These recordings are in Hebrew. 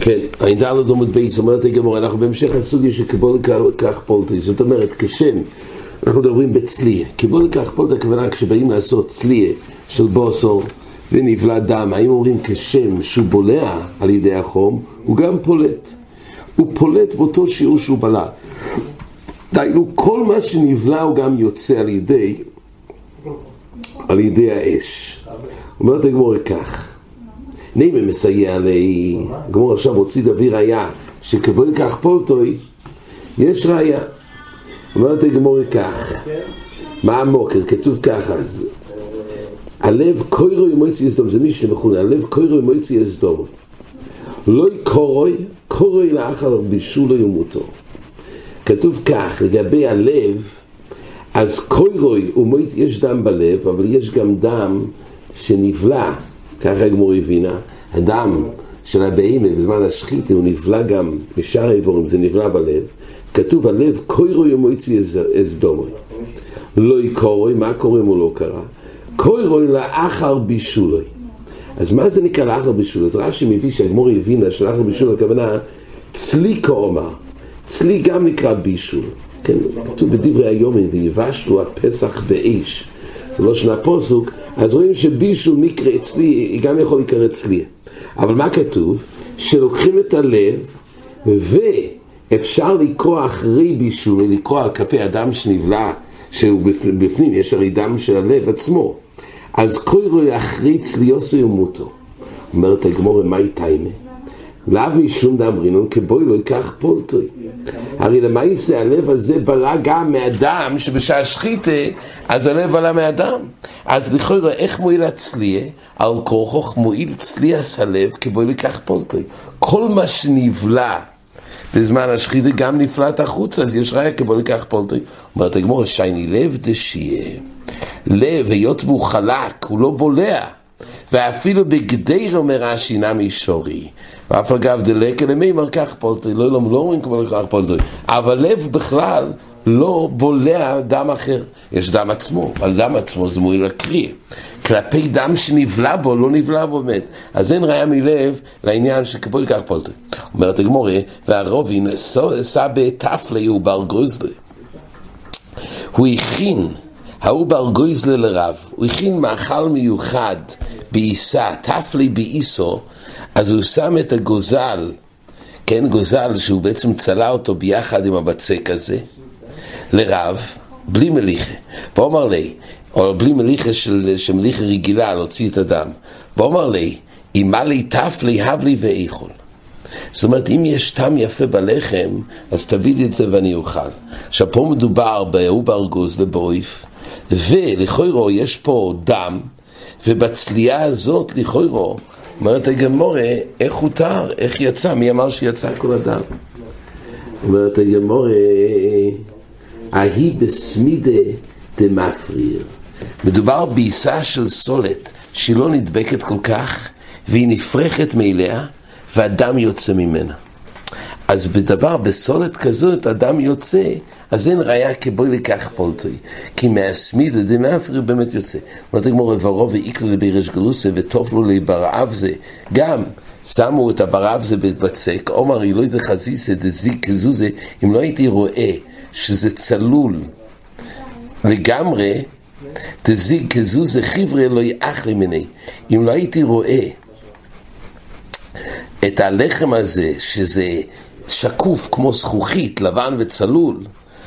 כן, ע"ד עמוד בייס אומרת הגמורא, אנחנו בהמשך הסוגיה של כבולעו כך פולטו, זאת אומרת, כשם, אנחנו מדברים בצליה, כבולעו כך פולטו הכוונה כשבאים לעשות צליה של בשר ונבלע דם, האם אומרים כשם שהוא בולע על ידי החום, הוא גם פולט, הוא פולט באותו שיעור שהוא בלע. דהיינו, כל מה שנבלע הוא גם יוצא על ידי, על ידי האש. אומרת הגמור כך, נימה מסייע לי, גמור עכשיו הוציא דבי ראיה, שכבוי כך פולטוי, יש ראיה. אומרת הגמור כך, מה המוקר? כתוב ככה, הלב קוירוי מויצי אסדום, זה מי שמכונה, הלב קוירוי מויצי אסדום. לא קורוי, קורוי לאחר בישולו ימותו. כתוב כך, לגבי הלב, אז קוירוי, יש דם בלב, אבל יש גם דם שנבלע, ככה הגמור הבינה, הדם של הבהמה בזמן השחית הוא נבלע גם בשאר האיבורים, זה נבלע בלב. כתוב הלב קוירוי ומויצי אסדומוי. לא יקורוי, מה קורה אם הוא לא קרה? קוירוי לאחר בישולוי. אז מה זה נקרא לאחר בישול? אז רש"י מביא שהגמור הבינה שלאחר בישול הכוונה צלי כאומר. צלי גם נקרא בישול. כן, כתוב בדברי היומים, ויבשלו הפסח באש. זה לא שנה פוסוק, אז רואים שבישול מקרא אצלי, גם יכול להיקרא צלי. אבל מה כתוב? שלוקחים את הלב ואפשר לקרוא אחרי בישול, לקרוא כפי אדם שנבלע, שהוא בפנים, יש הרי דם של הלב עצמו. אז קוירו אחרי צליוסו ימותו. אומרת הגמור, מהי טיימה? לאו משום דאמרינון, כבוי לא ייקח פולטוי. הרי למעשה הלב הזה בלע גם מאדם שבשעה שחיתה, אז הלב בלע מאדם. אז לכאורה איך מועיל הצליה? על כורחוך מועיל צליאס הלב כבוי לקח פולטוי. כל מה שנבלע בזמן השחיתה גם נפלט החוצה, אז יש ראיה כבוי לקח פולטוי. אומרת הגמור, שייני לב דשיה. לב, היות והוא חלק, הוא לא בולע. ואפילו בגדר אומר רש"י נמי שורי. ואף אגב דלק אל כך פולטרי, לא, לא, לא אומרים כמו לכך פולטרי. אבל לב בכלל לא בולע דם אחר. יש דם עצמו, אבל דם עצמו זה מועיל לקריא. כלפי דם שנבלע בו, לא נבלע בו מת. אז אין ראיה מלב לעניין שכבוי לכך פולטרי. אומרת הגמורה, והרובין סבא תפלי הוא בר גרוזלי. הוא הכין ההוא בר גויזלה לרב, הוא הכין מאכל מיוחד בעיסה, תפלי בעיסו, אז הוא שם את הגוזל, כן, גוזל שהוא בעצם צלה אותו ביחד עם הבצק הזה, לרב, בלי מליחה. ואומר לי, או בלי מליחה של, של מליחה רגילה להוציא את הדם. ואומר לי, אם לי תפלי, הב לי ואיכול. זאת אומרת, אם יש טעם יפה בלחם, אז תביא לי את זה ואני אוכל. עכשיו, פה מדובר בעובר גוז לבויף, ולכוירו יש פה דם, ובצלייה הזאת, לכוירו, אומרת הגמורה, איך הותר, איך יצא, מי אמר שיצא כל הדם? אומרת הגמורה, ההיא בסמידה דמפריר. מדובר בעיסה של סולת, שהיא לא נדבקת כל כך, והיא נפרחת מאליה, והדם יוצא ממנה. אז בדבר, בסולת כזאת, אדם יוצא, אז אין ראיה כבוי לקח פולטוי. כי מהסמיד דמאפרי באמת יוצא. אומרת הגמור, ורוב ואיקלו לבירש גלוסה וטופלו לברעב זה. גם שמו את הברעב זה בבצק, עומר אילוי דחזיסה דזיק כזוזה, אם לא הייתי רואה שזה צלול לגמרי, דזיק כזוזה חבר'ה לא יאכלי מיני. אם לא הייתי רואה את הלחם הזה, שזה שקוף כמו זכוכית, לבן וצלול,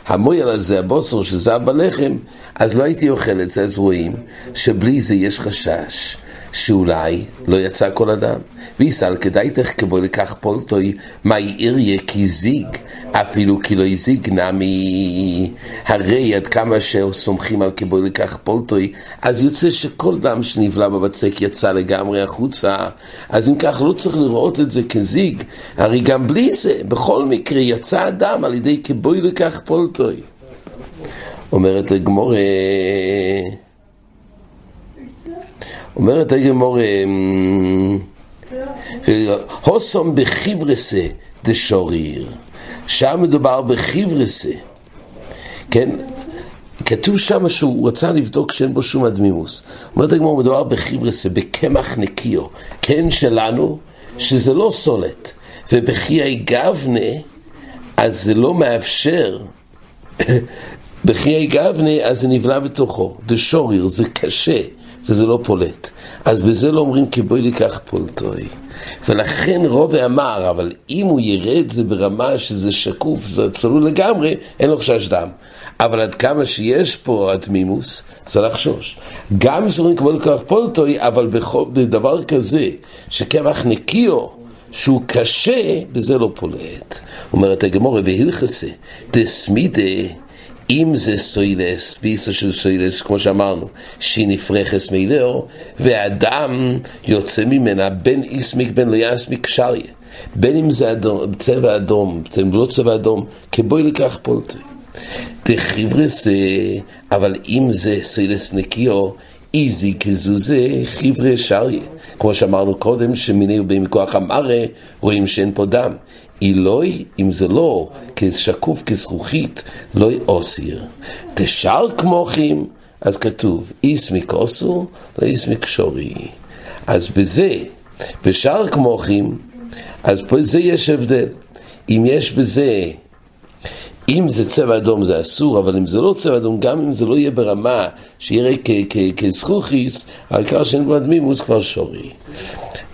המויל הזה, הבוסר שזה בלחם, אז לא הייתי אוכל את זה, אז רואים שבלי זה יש חשש שאולי לא יצא כל אדם. ויסל כדאי תחכבו לכך פולטוי, מה יריה כי זיג, אפילו כי לא יזיג נמי. הרי עד כמה שסומכים על כבוי לכך פולטוי, אז יוצא שכל דם שנבלע בבצק יצא לגמרי החוצה. אז אם כך לא צריך לראות את זה כזיג, הרי גם בלי זה, בכל מקרה יצא הדם על ידי כבוי לכך פולטוי. אומרת לגמור... אומרת הגמור, הוסום בחיברסה דשוריר, שם מדובר בחיברסה, כן? כתוב שם שהוא רצה לבדוק שאין בו שום הדמימוס. אומרת הגמור, מדובר בחיברסה, בקמח נקיו, כן שלנו, שזה לא סולת. ובחיי גבנה, אז זה לא מאפשר, בחיי גבנה, אז זה נבלע בתוכו. דשוריר, זה קשה, וזה לא פולט. אז בזה לא אומרים כבואי לקח פולטוי. ולכן רובה אמר, אבל אם הוא ירד זה ברמה שזה שקוף, זה צלול לגמרי, אין לו חשש דם. אבל עד כמה שיש פה התמימוס, צריך לחשוש. גם זורים כמו לקח פולטוי, אבל בדבר כזה, שקמח נקיו, שהוא קשה, בזה לא פולט. אומרת הגמורה, והלכסה, דסמידה אם זה סוילס, ביסו של סוילס, כמו שאמרנו, שהיא נפרחס מילאו, ואדם יוצא ממנה בין איסמיק בין יסמיק שריה. בין אם זה אדום, צבע אדום, אם לא צבע אדום, כבואי לקח פולטי. דחיברס, אבל אם זה סוילס נקיו, איזי כזוזה חיברי שריה. כמו שאמרנו קודם, שמיני ובאים מכוח המראה, רואים שאין פה דם. אילוי, אם זה לא כשקוף כזכוכית, לא אוסיר. תשר כמוכם, אז כתוב, איס מקוסו, לא איס מקשורי. אז בזה, בשאר כמוכם, אז פה זה יש הבדל. אם יש בזה, אם זה צבע אדום זה אסור, אבל אם זה לא צבע אדום, גם אם זה לא יהיה ברמה שיראה כזכוכיס, העיקר שאין בו אדמימוס כבר שורי.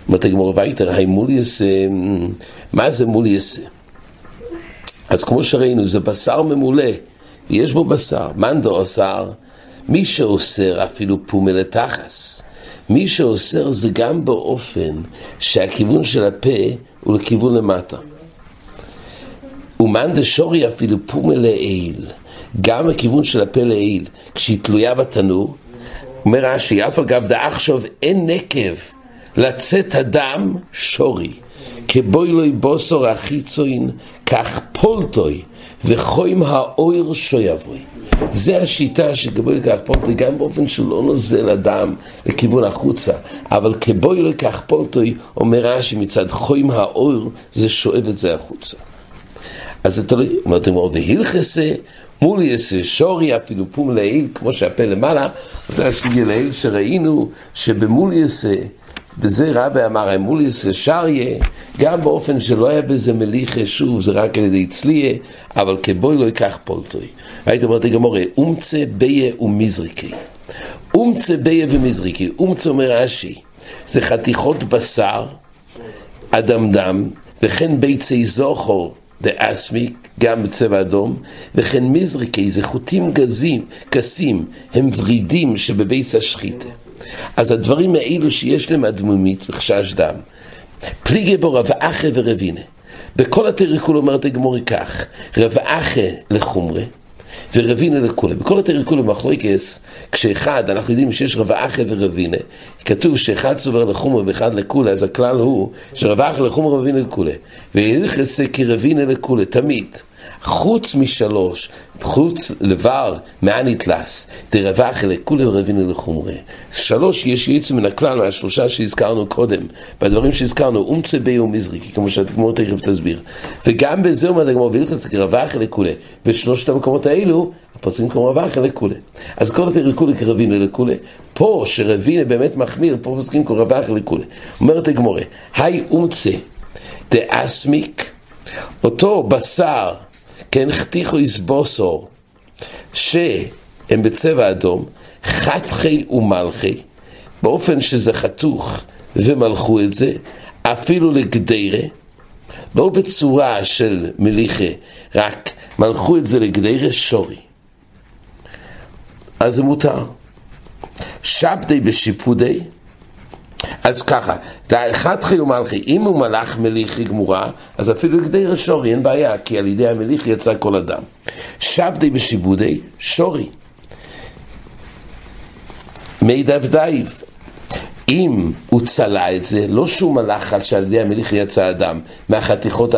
אומרת הגמור וייטר, היי מוליאס, מה זה מוליאס? אז כמו שראינו, זה בשר ממולא, יש בו בשר, מנדו אוסר, מי שאוסר אפילו פומה לתחס. מי שאוסר זה גם באופן שהכיוון של הפה הוא לכיוון למטה. ומאן דשורי אפילו פומה לעיל, גם הכיוון של הפה לעיל, כשהיא תלויה בתנור, אומר רש"י, אף על גב דאחשוב אין נקב לצאת הדם שורי, כבוי לוי בוסור החיצוין, כך פולטוי, וחוים האויר שויבוי. זה השיטה שכבוי לקח פולטוי, גם באופן שהוא לא נוזל הדם לכיוון החוצה, אבל כבוי לקח פולטוי, אומר רש"י מצד חוים האויר, זה שואב את זה החוצה. אז זה תלוי, אומרת אמרו, והילכסה, מול יסה שורי, אפילו פום לעיל, כמו שהפה למעלה, זה הסוגיה לעיל שראינו, שבמול יסה, בזה רבי אמר, אמוליס שריה, גם באופן שלא היה בזה מליחה, שוב, זה רק על ידי צליה, אבל כבוי לא ייקח פולטוי. היית אומרת לגמורה, אומצה ביה ומזריקי. אומצה ביה ומזריקי. אומצה אומר רש"י, זה חתיכות בשר, אדמדם, וכן ביצי זוכור, דאסמיק, גם בצבע אדום, וכן מזריקי, זה חוטים גזים, גסים, הם ורידים שבביס השחיתה. אז הדברים האלו שיש להם אדמומית וחשש דם, פליגי בו רבאחה ורבינה. בכל התריקול אומרת הגמורי כך, רבאחה לחומרה ורבינה לכולה. בכל התריקול במחלוקס, כשאחד, אנחנו יודעים שיש רבאחה ורבינה, כתוב שאחד סובר לחומרה ואחד לכולה, אז הכלל הוא שרבאחה לחומרה ורבינה לכולה. וילכס כרבינה לכולה, תמיד. חוץ משלוש, חוץ לבר, מאן יתלס, דרווח לכולי רבינו לחומרי. שלוש יש יצא מן הכלל מהשלושה שהזכרנו קודם, בדברים שהזכרנו, אומצה בי ומזריקי, כמו שהגמור תכף תסביר. וגם בזה אומר הגמור וילכס כרווח לכולי. בשלושת המקומות האלו, הפוסקים כמו רווח לכולי. אז כל התראה כולי כרבינו לכולי. פה, שרבינו באמת מחמיר, פה פוסקים כמו רווח לכולי. אומרת הגמורה, היי אומצה דאסמיק, אותו בשר כן חתיכו יסבוסור, שהם בצבע אדום, חתכי ומלכי, באופן שזה חתוך ומלכו את זה, אפילו לגדרה, לא בצורה של מליחה, רק מלכו את זה לגדרה שורי. אז זה מותר. שבדי בשיפודי, אז ככה, אחד חיום מלכי, אם הוא מלאך מליכי גמורה, אז אפילו כדי רשורי, אין בעיה, כי על ידי המליך יצא כל אדם. שבדי בשיבודי, שורי. מי דבדייב. אם הוא צלה את זה, לא שהוא מלאך על שעל ידי המליך יצא אדם, מהחתיכות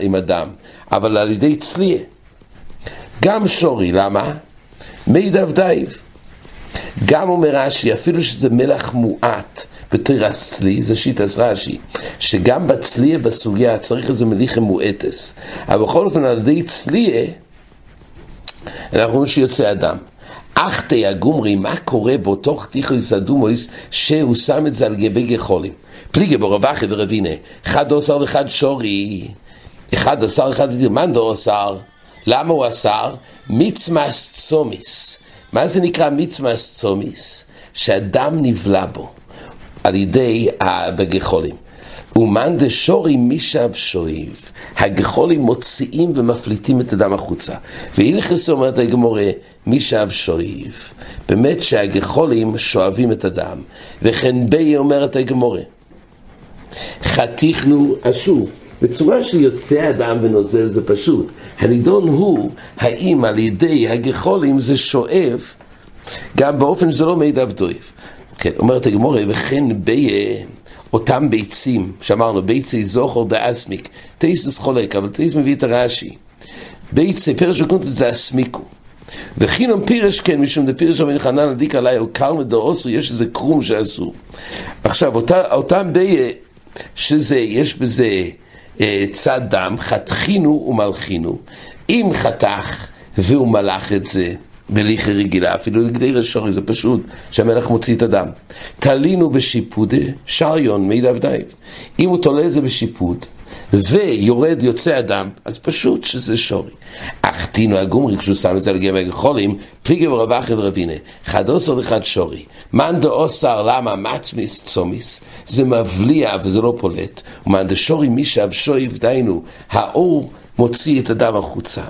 עם, הדם, אבל על ידי צליה. גם שורי, למה? מי דבדייב. גם אומר רש"י, אפילו שזה מלח מועט בתירס צלי, זה שיטס רש"י, שגם בצליה בסוגיה צריך איזה מליחה מועטס. אבל בכל אופן על ידי צליה, אנחנו רואים שיוצא אדם. אך תיאגומרי, מה קורה באותו חתיכוס אדומויס שהוא שם את זה על גבי גחולים? פליגי בו רווחי ורבינה, אחד עשר ואחד שורי, אחד עשר, אחד עשר, מאן דו עשר? למה הוא עשר? מצמאס צומיס. מה זה נקרא מצמאס צומיס? שאדם נבלע בו על ידי בגחולים. ומאן דשורי משב שויב. הגחולים מוציאים ומפליטים את הדם החוצה. והילכס אומרת הגמורה, משב שויב. באמת שהגחולים שואבים את הדם. וכן בי אומרת הגמורה. חתיכנו, אז שוב, בצורה שיוצא אדם ונוזל זה פשוט. הנידון הוא, האם על ידי הגחולים זה שואב, גם באופן שזה לא מעיד אבדויב. כן, אומרת הגמורה, וכן בי... אותם ביצים, שאמרנו, ביצי זוכר דאסמיק, טייסס חולק, אבל טייס מביא את הרש"י. ביצי, פרש וקונטס זה אסמיקו. וחינום פירש כן, משום דפירש רבי חנן עדיק עליי, או קל מדרוסו, יש איזה קרום שעשו. עכשיו, אותם בי, שזה, יש בזה צד דם, חתכינו ומלכינו. אם חתך והוא מלך את זה, בליכי רגילה, אפילו לכדי רשורי, זה פשוט שהמלך מוציא את הדם. תלינו בשיפודה, שריון מי דבדייב. אם הוא תולה את זה בשיפוד, ויורד יוצא אדם, אז פשוט שזה שורי. אך תינו הגומרי, כשהוא שם את זה על גבי הגחולים, פליגי ורבינה, חד אוסר וחד שורי. מאן דאוסר למה מצמיס צומיס, זה מבליע וזה לא פולט. ומאן דשורי מישב שויב, דיינו, האור מוציא את הדם החוצה.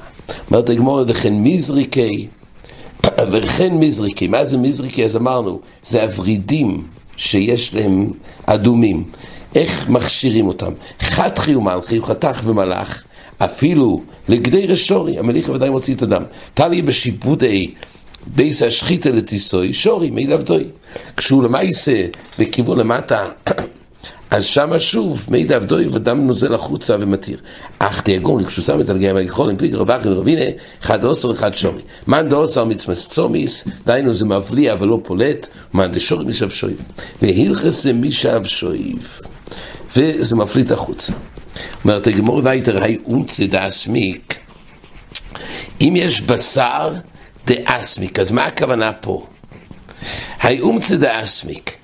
אומרת הגמורה, וכן מזריקי וכן מזריקי, מה זה מזריקי? אז אמרנו, זה הוורידים שיש להם אדומים. איך מכשירים אותם? חתכי ומלכי, חתך ומלך, אפילו לגדי רשורי, המליך ודאי מוציא את הדם. טלי בשיפודי בייס השחיתה לטיסוי, שורי, מי דבדוי. כשהוא למעשה לכיוון למטה אז שמה שוב, מי דאבדוי ודם נוזל החוצה ומתיר. אך תיאגון, כשהוא שם את גאים היכולים, פליג רווח ורבינה, אחד אוסר אחד שורי. מאן דאוסר מצמס צומיס, דהיינו זה מבליע אבל לא פולט, מאן דשורי משב שויב. והילכס זה משב שויב. וזה מפליט החוצה. אומרת הגמור וייטר, היי אומצה דאסמיק. אם יש בשר דאסמיק, אז מה הכוונה פה? היי אומצה דאסמיק.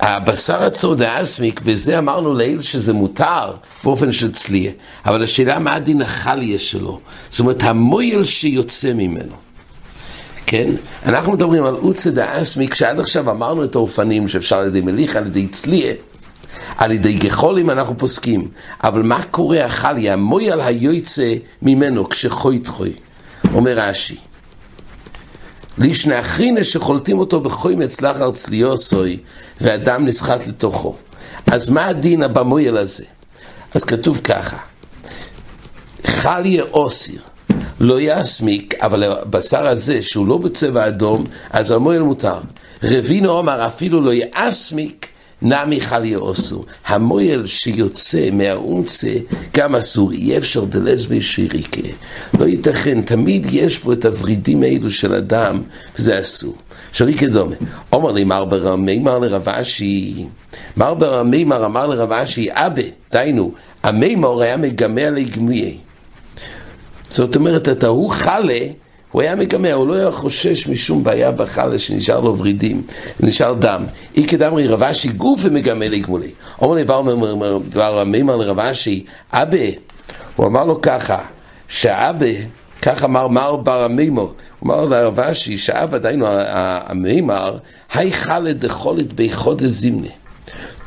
הבשר הצוד האסמיק, וזה אמרנו לעיל שזה מותר באופן של צליה, אבל השאלה מה הדין החליה שלו, זאת אומרת המויל שיוצא ממנו. כן? אנחנו מדברים על אוצד האסמיק, שעד עכשיו אמרנו את האופנים שאפשר על ידי מליחה, על ידי צליה, על ידי גחולים אנחנו פוסקים, אבל מה קורה החליה, המויל היוצא ממנו כשחוי תחוי, אומר רש"י. לישנה אחרינה שחולטים אותו בחוימץ לאחר צליוסוי ואדם נסחט לתוכו. אז מה הדין הבמויל הזה? אז כתוב ככה, חל יהיה אוסיר, לא יסמיק, אבל הבשר הזה שהוא לא בצבע אדום, אז המויל מותר. רבינו אמר אפילו לא יסמיק, נמי חליה אוסו. המויל שיוצא מהאומצה גם אסור, אי אפשר דלזבי שיריקה. לא ייתכן, תמיד יש פה את הוורידים האלו של אדם, וזה אסור. שריקה דומה. אומר לי מר ברמימר לרבשי, מר ברמימר אמר לרבשי, אבא, דיינו, המימור היה מגמע לגמיה. זאת אומרת, אתה הוא חלה, הוא היה מגמע, הוא לא היה חושש משום בעיה בחלה שנשאר לו ורידים, נשאר דם. אי כדמרי רבשי גוף ומגמע לגמולי. אומר לי בר המימר לרבשי, אבא, הוא אמר לו ככה, שאבא, כך אמר מר בר המימר, הוא אמר לרבשי, שאבא, דיינו המימר, היי חלד דחולת בי חודש זימנה,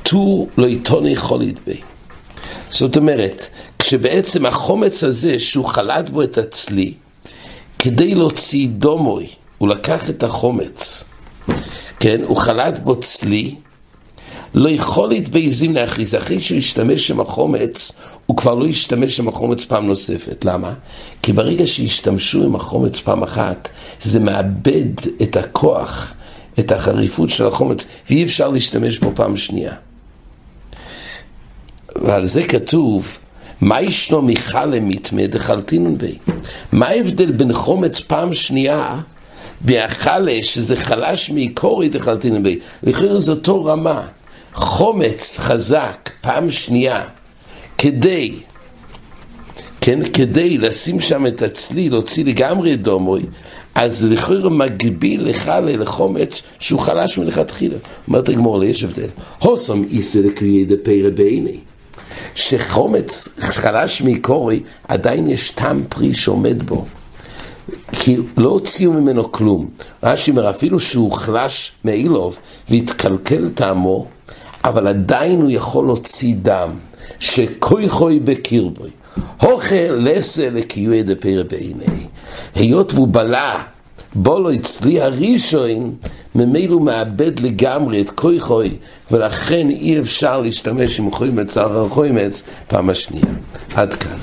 טור לא עיתוני חולית בי. זאת אומרת, כשבעצם החומץ הזה שהוא חלט בו את הצלי, כדי להוציא דומוי, הוא לקח את החומץ, כן, הוא חלט בו צלי, לא יכול להתבייזים להכריז, אחרי שהוא ישתמש עם החומץ, הוא כבר לא ישתמש עם החומץ פעם נוספת. למה? כי ברגע שהשתמשו עם החומץ פעם אחת, זה מאבד את הכוח, את החריפות של החומץ, ואי אפשר להשתמש בו פעם שנייה. ועל זה כתוב, מה ישנו מיכל מטמא דחלטינון בי? מה ההבדל בין חומץ פעם שנייה בהחלה שזה חלש מעיקורי דחלטינון בי? לכאורה זו אותו רמה. חומץ חזק פעם שנייה כדי, כן, כדי לשים שם את הצליל, להוציא לגמרי את דומוי, אז לכאורה מגביל לך לחומץ שהוא חלש מלכתחילה. אומרת הגמור, יש הבדל. הוסם איסא לקריאי דפרא בעיני. שחומץ חלש מקורי, עדיין יש טעם פרי שעומד בו. כי לא הוציאו ממנו כלום. רש"י אומר, אפילו שהוא חלש מאילוב והתקלקל טעמו, אבל עדיין הוא יכול להוציא דם, שכוי חוי בקרבוי. הוכל לסה לקיועי דפרא בעיני. היות והוא בלע, בולו לא אצלי הראשון, ממילא מאבד לגמרי את כוחוי, ולכן אי אפשר להשתמש עם חוימץ אחר חוימץ פעם השנייה. עד כאן.